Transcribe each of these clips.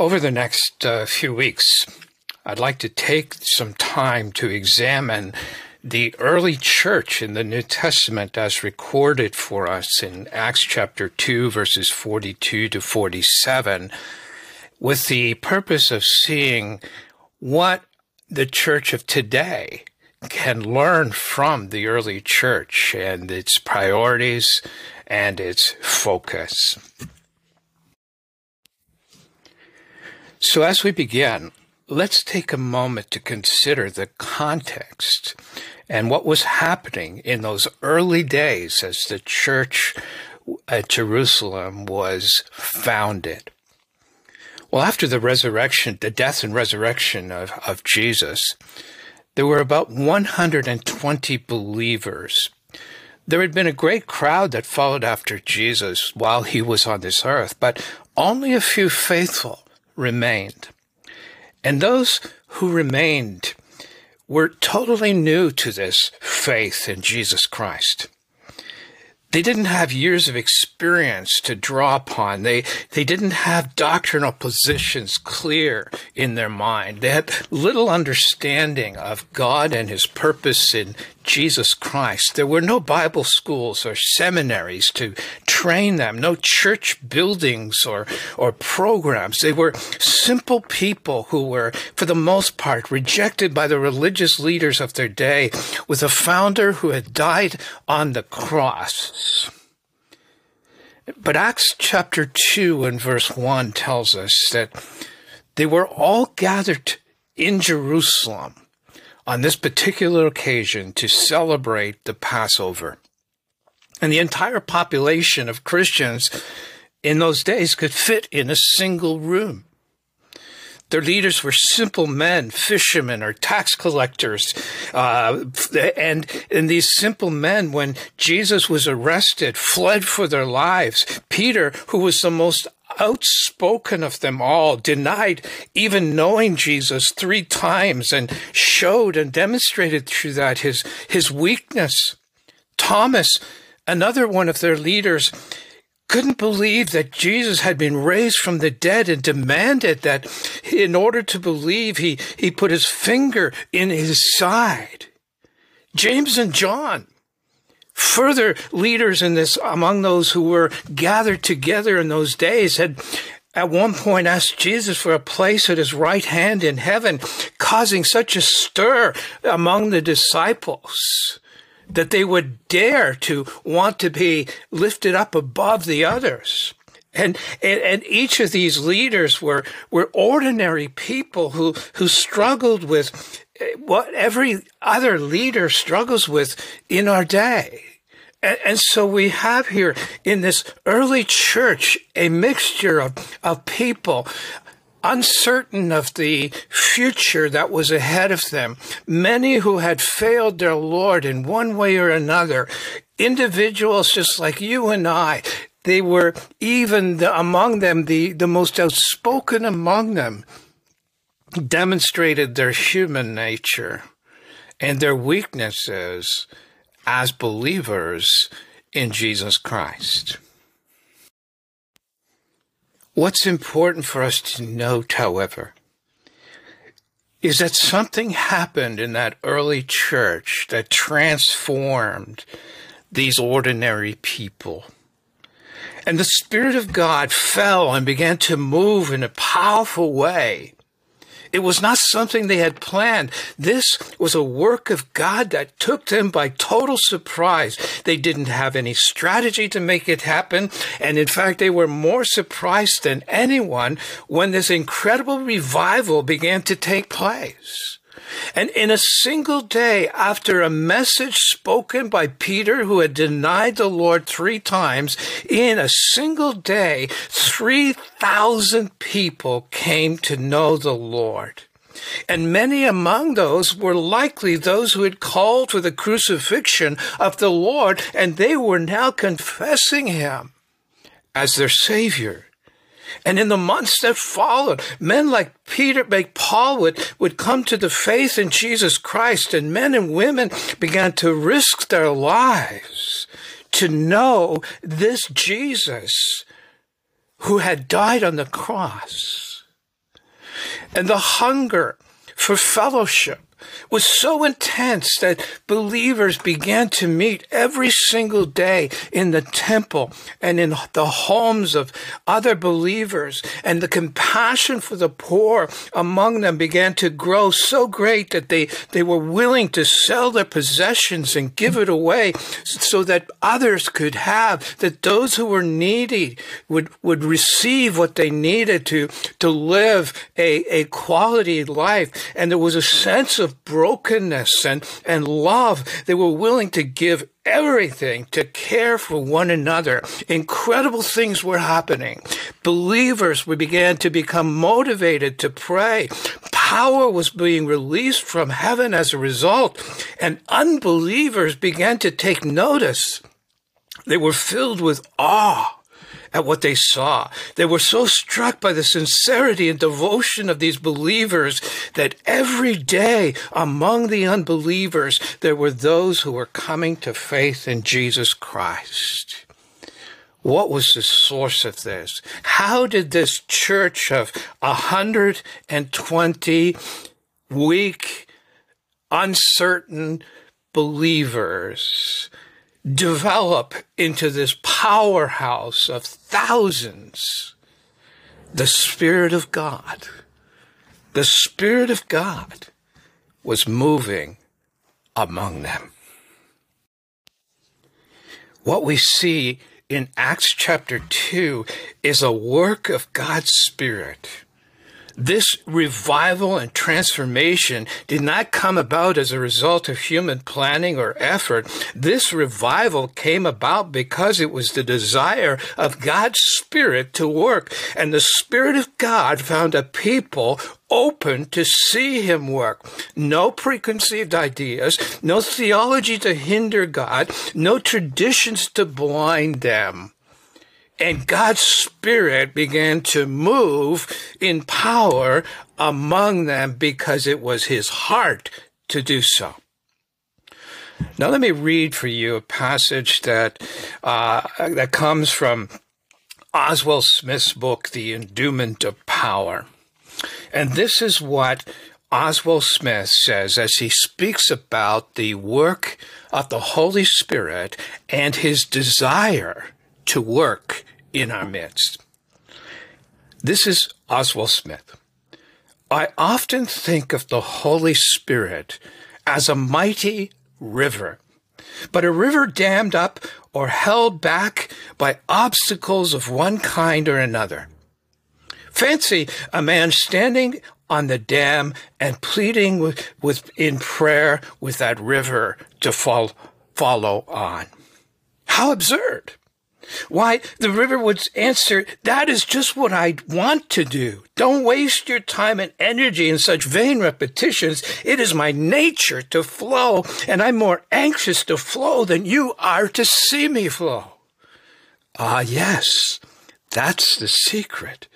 Over the next uh, few weeks, I'd like to take some time to examine the early church in the New Testament as recorded for us in Acts chapter 2, verses 42 to 47, with the purpose of seeing what the church of today can learn from the early church and its priorities and its focus. So, as we begin, let's take a moment to consider the context and what was happening in those early days as the church at Jerusalem was founded. Well, after the resurrection, the death and resurrection of, of Jesus, there were about 120 believers. There had been a great crowd that followed after Jesus while he was on this earth, but only a few faithful remained. And those who remained were totally new to this faith in Jesus Christ. They didn't have years of experience to draw upon. They, they didn't have doctrinal positions clear in their mind. They had little understanding of God and his purpose in Jesus Christ. There were no Bible schools or seminaries to train them, no church buildings or, or programs. They were simple people who were, for the most part, rejected by the religious leaders of their day with a founder who had died on the cross. But Acts chapter 2 and verse 1 tells us that they were all gathered in Jerusalem on this particular occasion to celebrate the Passover. And the entire population of Christians in those days could fit in a single room. Their leaders were simple men, fishermen or tax collectors. Uh, and, and these simple men, when Jesus was arrested, fled for their lives. Peter, who was the most outspoken of them all, denied even knowing Jesus three times and showed and demonstrated through that his, his weakness. Thomas, another one of their leaders, couldn't believe that Jesus had been raised from the dead and demanded that in order to believe, he, he put his finger in his side. James and John, further leaders in this among those who were gathered together in those days had at one point asked Jesus for a place at his right hand in heaven, causing such a stir among the disciples that they would dare to want to be lifted up above the others. And, and, and each of these leaders were, were ordinary people who, who struggled with eh, what every other leader struggles with in our day. And, and, so we have here in this early church a mixture of, of people uncertain of the future that was ahead of them, many who had failed their Lord in one way or another, individuals just like you and I. They were even the, among them, the, the most outspoken among them demonstrated their human nature and their weaknesses as believers in Jesus Christ. What's important for us to note, however, is that something happened in that early church that transformed these ordinary people. And the Spirit of God fell and began to move in a powerful way it was not something they had planned. This was a work of God that took them by total surprise. They didn't have any strategy to make it happen. And in fact, they were more surprised than anyone when this incredible revival began to take place. And in a single day, after a message spoken by Peter, who had denied the Lord three times, in a single day, 3,000 people came to know the Lord. And many among those were likely those who had called for the crucifixion of the Lord, and they were now confessing him as their Savior. And in the months that followed, men like Peter, like Paul would, would come to the faith in Jesus Christ, and men and women began to risk their lives to know this Jesus who had died on the cross. And the hunger for fellowship was so intense that believers began to meet every single day in the temple and in the homes of other believers. And the compassion for the poor among them began to grow so great that they, they were willing to sell their possessions and give it away so that others could have, that those who were needy would, would receive what they needed to, to live a, a quality life. And there was a sense of brokenness and, and love. They were willing to give everything to care for one another. Incredible things were happening. Believers began to become motivated to pray. Power was being released from heaven as a result, and unbelievers began to take notice. They were filled with awe at what they saw. They were so struck by the sincerity and devotion of these believers that every day among the unbelievers, there were those who were coming to faith in Jesus Christ. What was the source of this? How did this church of 120 weak, uncertain believers develop into this powerhouse of thousands. The Spirit of God, the Spirit of God was moving among them. What we see in Acts chapter 2 is a work of God's Spirit this revival and transformation did not come about as a result of human planning or effort. This revival came about because it was the desire of God's Spirit to work. And the Spirit of God found a people open to see him work. No preconceived ideas, no theology to hinder God, no traditions to blind them. And God's Spirit began to move in power among them because it was His heart to do so. Now, let me read for you a passage that uh, that comes from Oswald Smith's book, The Enduement of Power. And this is what Oswald Smith says as he speaks about the work of the Holy Spirit and his desire to work in our midst. This is Oswald Smith. I often think of the Holy Spirit as a mighty river, but a river dammed up or held back by obstacles of one kind or another. Fancy a man standing on the dam and pleading with, with in prayer with that river to fall, follow on. How absurd! Why, the river would answer, that is just what I want to do. Don't waste your time and energy in such vain repetitions. It is my nature to flow, and I'm more anxious to flow than you are to see me flow. Ah, yes, that's the secret.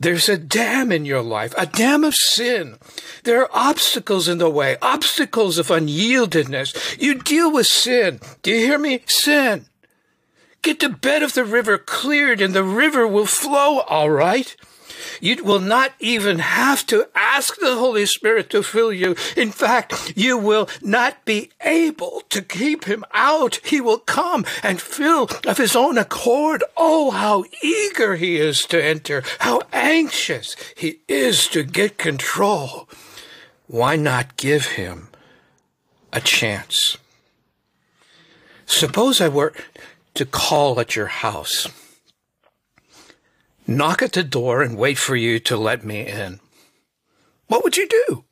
There's a dam in your life, a dam of sin. There are obstacles in the way, obstacles of unyieldedness. You deal with sin. Do you hear me? Sin. Get the bed of the river cleared and the river will flow all right. You will not even have to ask the Holy Spirit to fill you. In fact, you will not be able to keep him out. He will come and fill of his own accord. Oh, how eager he is to enter, how anxious he is to get control. Why not give him a chance? Suppose I were to call at your house, knock at the door and wait for you to let me in, what would you do?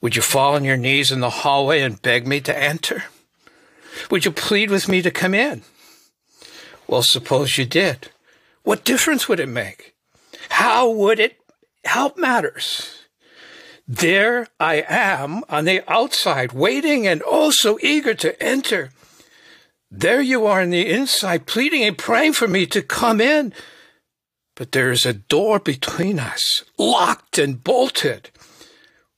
Would you fall on your knees in the hallway and beg me to enter? Would you plead with me to come in? Well, suppose you did. What difference would it make? How would it help matters? There I am on the outside, waiting and oh so eager to enter. There you are on the inside, pleading and praying for me to come in. But there is a door between us, locked and bolted.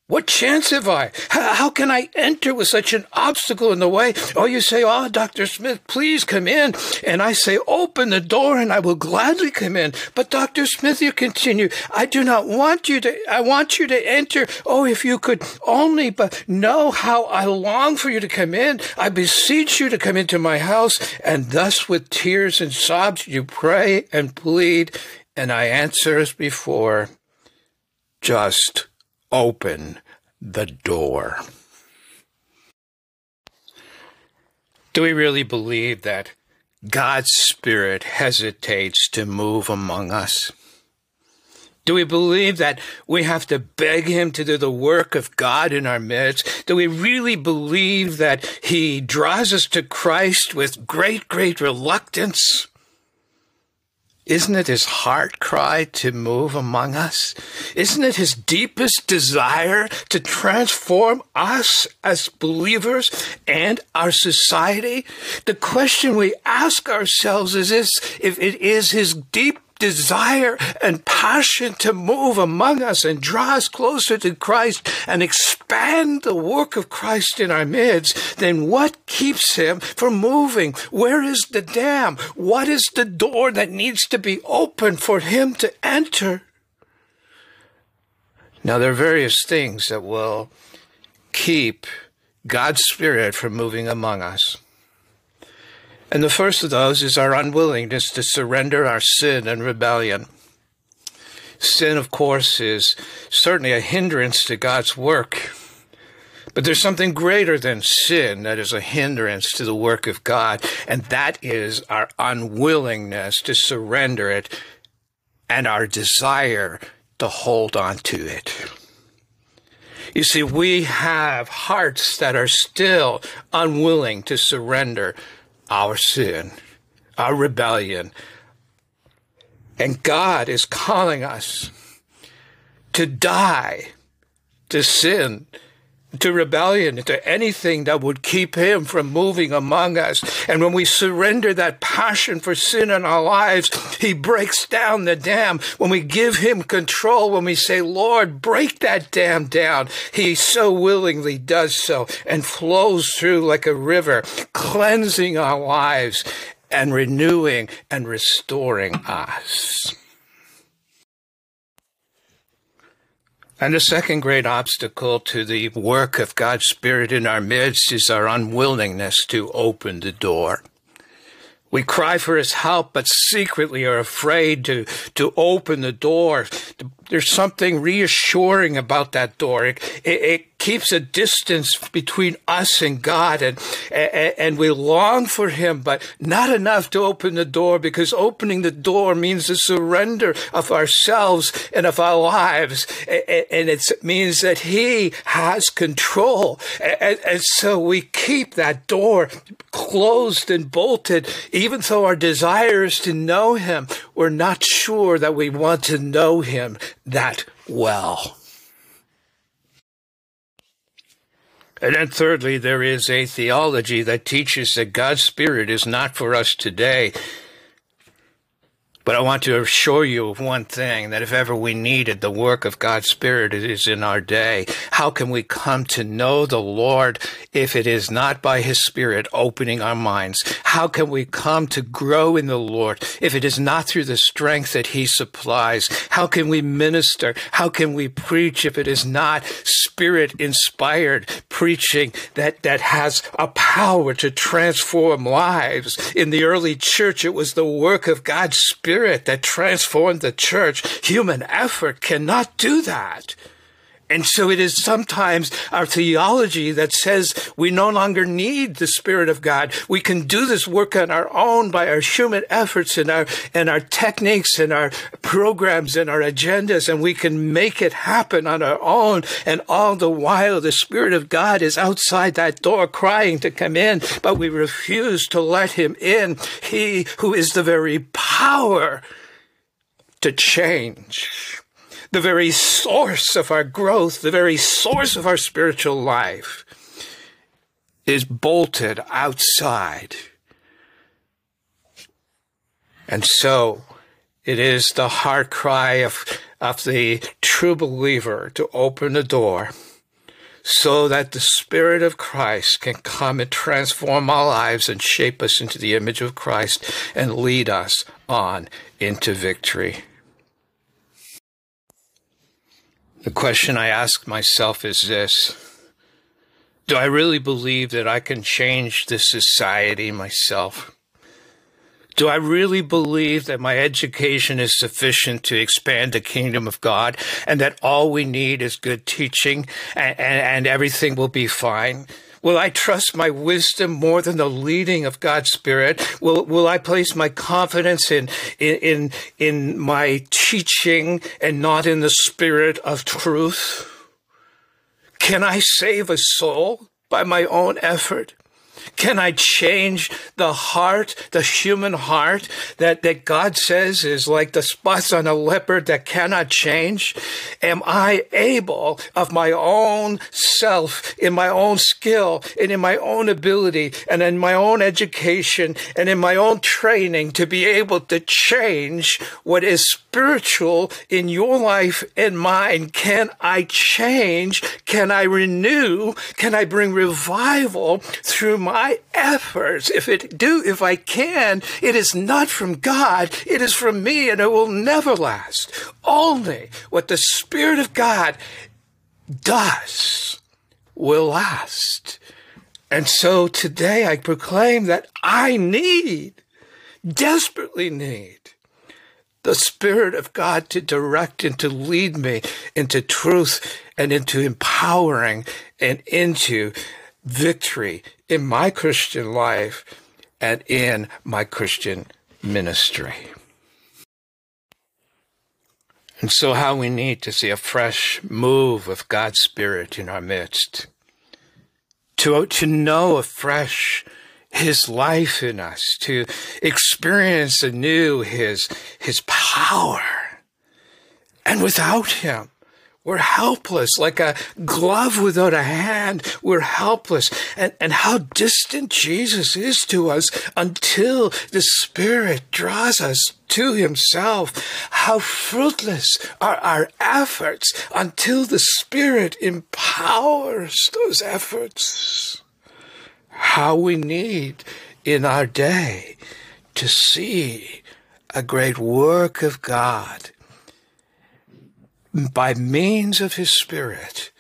What chance have I? How, can I enter with such an obstacle in the way? Oh, you say, ah, Oh, Dr. Smith, please come in. And I say, Open the door and I will gladly come in. But Dr. Smith, you continue, I do not want you to, I want you to enter. Oh, if you could only but know how I long for you to come in. I beseech you to come into my house. And thus with tears and sobs you pray and plead. And I answer as before, just open the door. Do we really believe that God's Spirit hesitates to move among us? Do we believe that we have to beg Him to do the work of God in our midst? Do we really believe that He draws us to Christ with great, great reluctance? Isn't it his heart cry to move among us? Isn't it his deepest desire to transform us as believers and our society? The question we ask ourselves is this, if it is his deep desire and passion to move among us and draw us closer to Christ and expand the work of Christ in our midst, then what keeps him from moving? Where is the dam? What is the door that needs to be opened for him to enter? Now, there are various things that will keep God's Spirit from moving among us. And the first of those is our unwillingness to surrender our sin and rebellion. Sin, of course, is certainly a hindrance to God's work. But there's something greater than sin that is a hindrance to the work of God, and that is our unwillingness to surrender it and our desire to hold on to it. You see, we have hearts that are still unwilling to surrender our sin, our rebellion. And God is calling us to die to sin to rebellion, to anything that would keep him from moving among us. And when we surrender that passion for sin in our lives, he breaks down the dam. When we give him control, when we say, Lord, break that dam down, he so willingly does so and flows through like a river, cleansing our lives and renewing and restoring us. And the second great obstacle to the work of God's Spirit in our midst is our unwillingness to open the door. We cry for his help, but secretly are afraid to, to open the door. There's something reassuring about that door. It, it, it keeps a distance between us and God, and, and, and we long for him, but not enough to open the door because opening the door means the surrender of ourselves and of our lives. And it means that he has control. And, so we keep that door closed and bolted, even though our desire is to know him. We're not sure that we want to know him that well. And then thirdly, there is a theology that teaches that God's Spirit is not for us today, but I want to assure you of one thing that if ever we needed the work of God's Spirit, it is in our day. How can we come to know the Lord if it is not by His Spirit opening our minds? How can we come to grow in the Lord if it is not through the strength that He supplies? How can we minister? How can we preach if it is not Spirit inspired preaching that, that has a power to transform lives? In the early church, it was the work of God's Spirit Spirit that transformed the church. Human effort cannot do that. And so it is sometimes our theology that says we no longer need the Spirit of God. We can do this work on our own by our human efforts and our, and our techniques and our programs and our agendas, and we can make it happen on our own. And all the while, the Spirit of God is outside that door crying to come in, but we refuse to let Him in. He who is the very power to change the very source of our growth, the very source of our spiritual life, is bolted outside. And so it is the heart cry of, of the true believer to open the door so that the Spirit of Christ can come and transform our lives and shape us into the image of Christ and lead us on into victory. The question I ask myself is this Do I really believe that I can change this society myself? Do I really believe that my education is sufficient to expand the kingdom of God and that all we need is good teaching and, and, and everything will be fine? Will I trust my wisdom more than the leading of God's Spirit? Will Will I place my confidence in in in, in my teaching and not in the Spirit of truth? Can I save a soul by my own effort? Can I change the heart, the human heart that, that God says is like the spots on a leopard that cannot change? Am I able of my own self, in my own skill, and in my own ability, and in my own education, and in my own training to be able to change what is spiritual in your life and mine? Can I change? Can I renew? Can I bring revival through my my efforts, if it do, if I can, it is not from God. It is from me and it will never last. Only what the Spirit of God does will last. And so today I proclaim that I need, desperately need, the Spirit of God to direct and to lead me into truth and into empowering and into victory in my Christian life and in my Christian ministry. And so, how we need to see a fresh move of God's Spirit in our midst, to, to know afresh His life in us, to experience anew His, His power. And without Him, we're helpless, like a glove without a hand. We're helpless. And, and how distant Jesus is to us until the Spirit draws us to Himself. How fruitless are our efforts until the Spirit empowers those efforts. How we need in our day to see a great work of God by means of his spirit,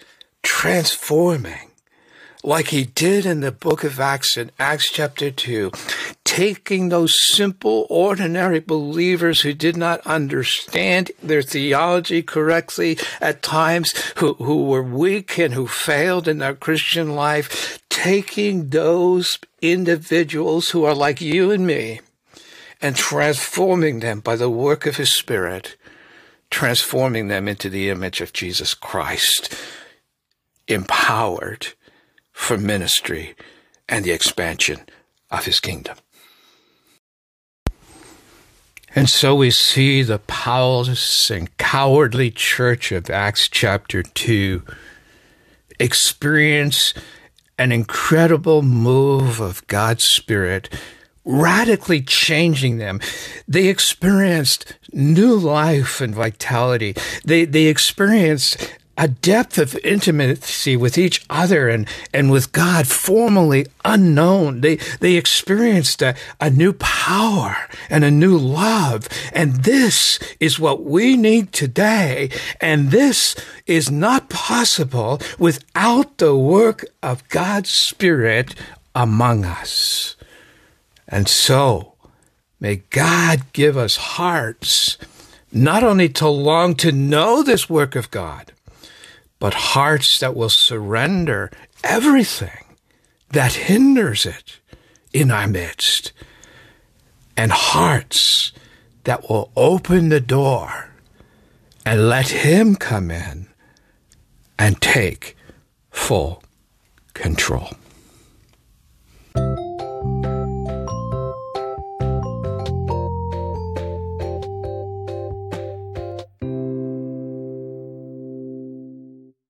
transforming, like he did in the book of Acts in Acts chapter 2, taking those simple, ordinary believers who did not understand their theology correctly at times, who, who were weak and who failed in their Christian life, taking those individuals who are like you and me and transforming them by the work of his spirit transforming them into the image of Jesus Christ, empowered for ministry and the expansion of his kingdom. And so we see the powerless and cowardly church of Acts chapter 2 experience an incredible move of God's Spirit radically changing them. They experienced new life and vitality. They, they experienced a depth of intimacy with each other and, and with God formerly unknown. They, they experienced a, a new power and a new love. And this is what we need today. And this is not possible without the work of God's Spirit among us. And so, may God give us hearts not only to long to know this work of God, but hearts that will surrender everything that hinders it in our midst, and hearts that will open the door and let Him come in and take full control.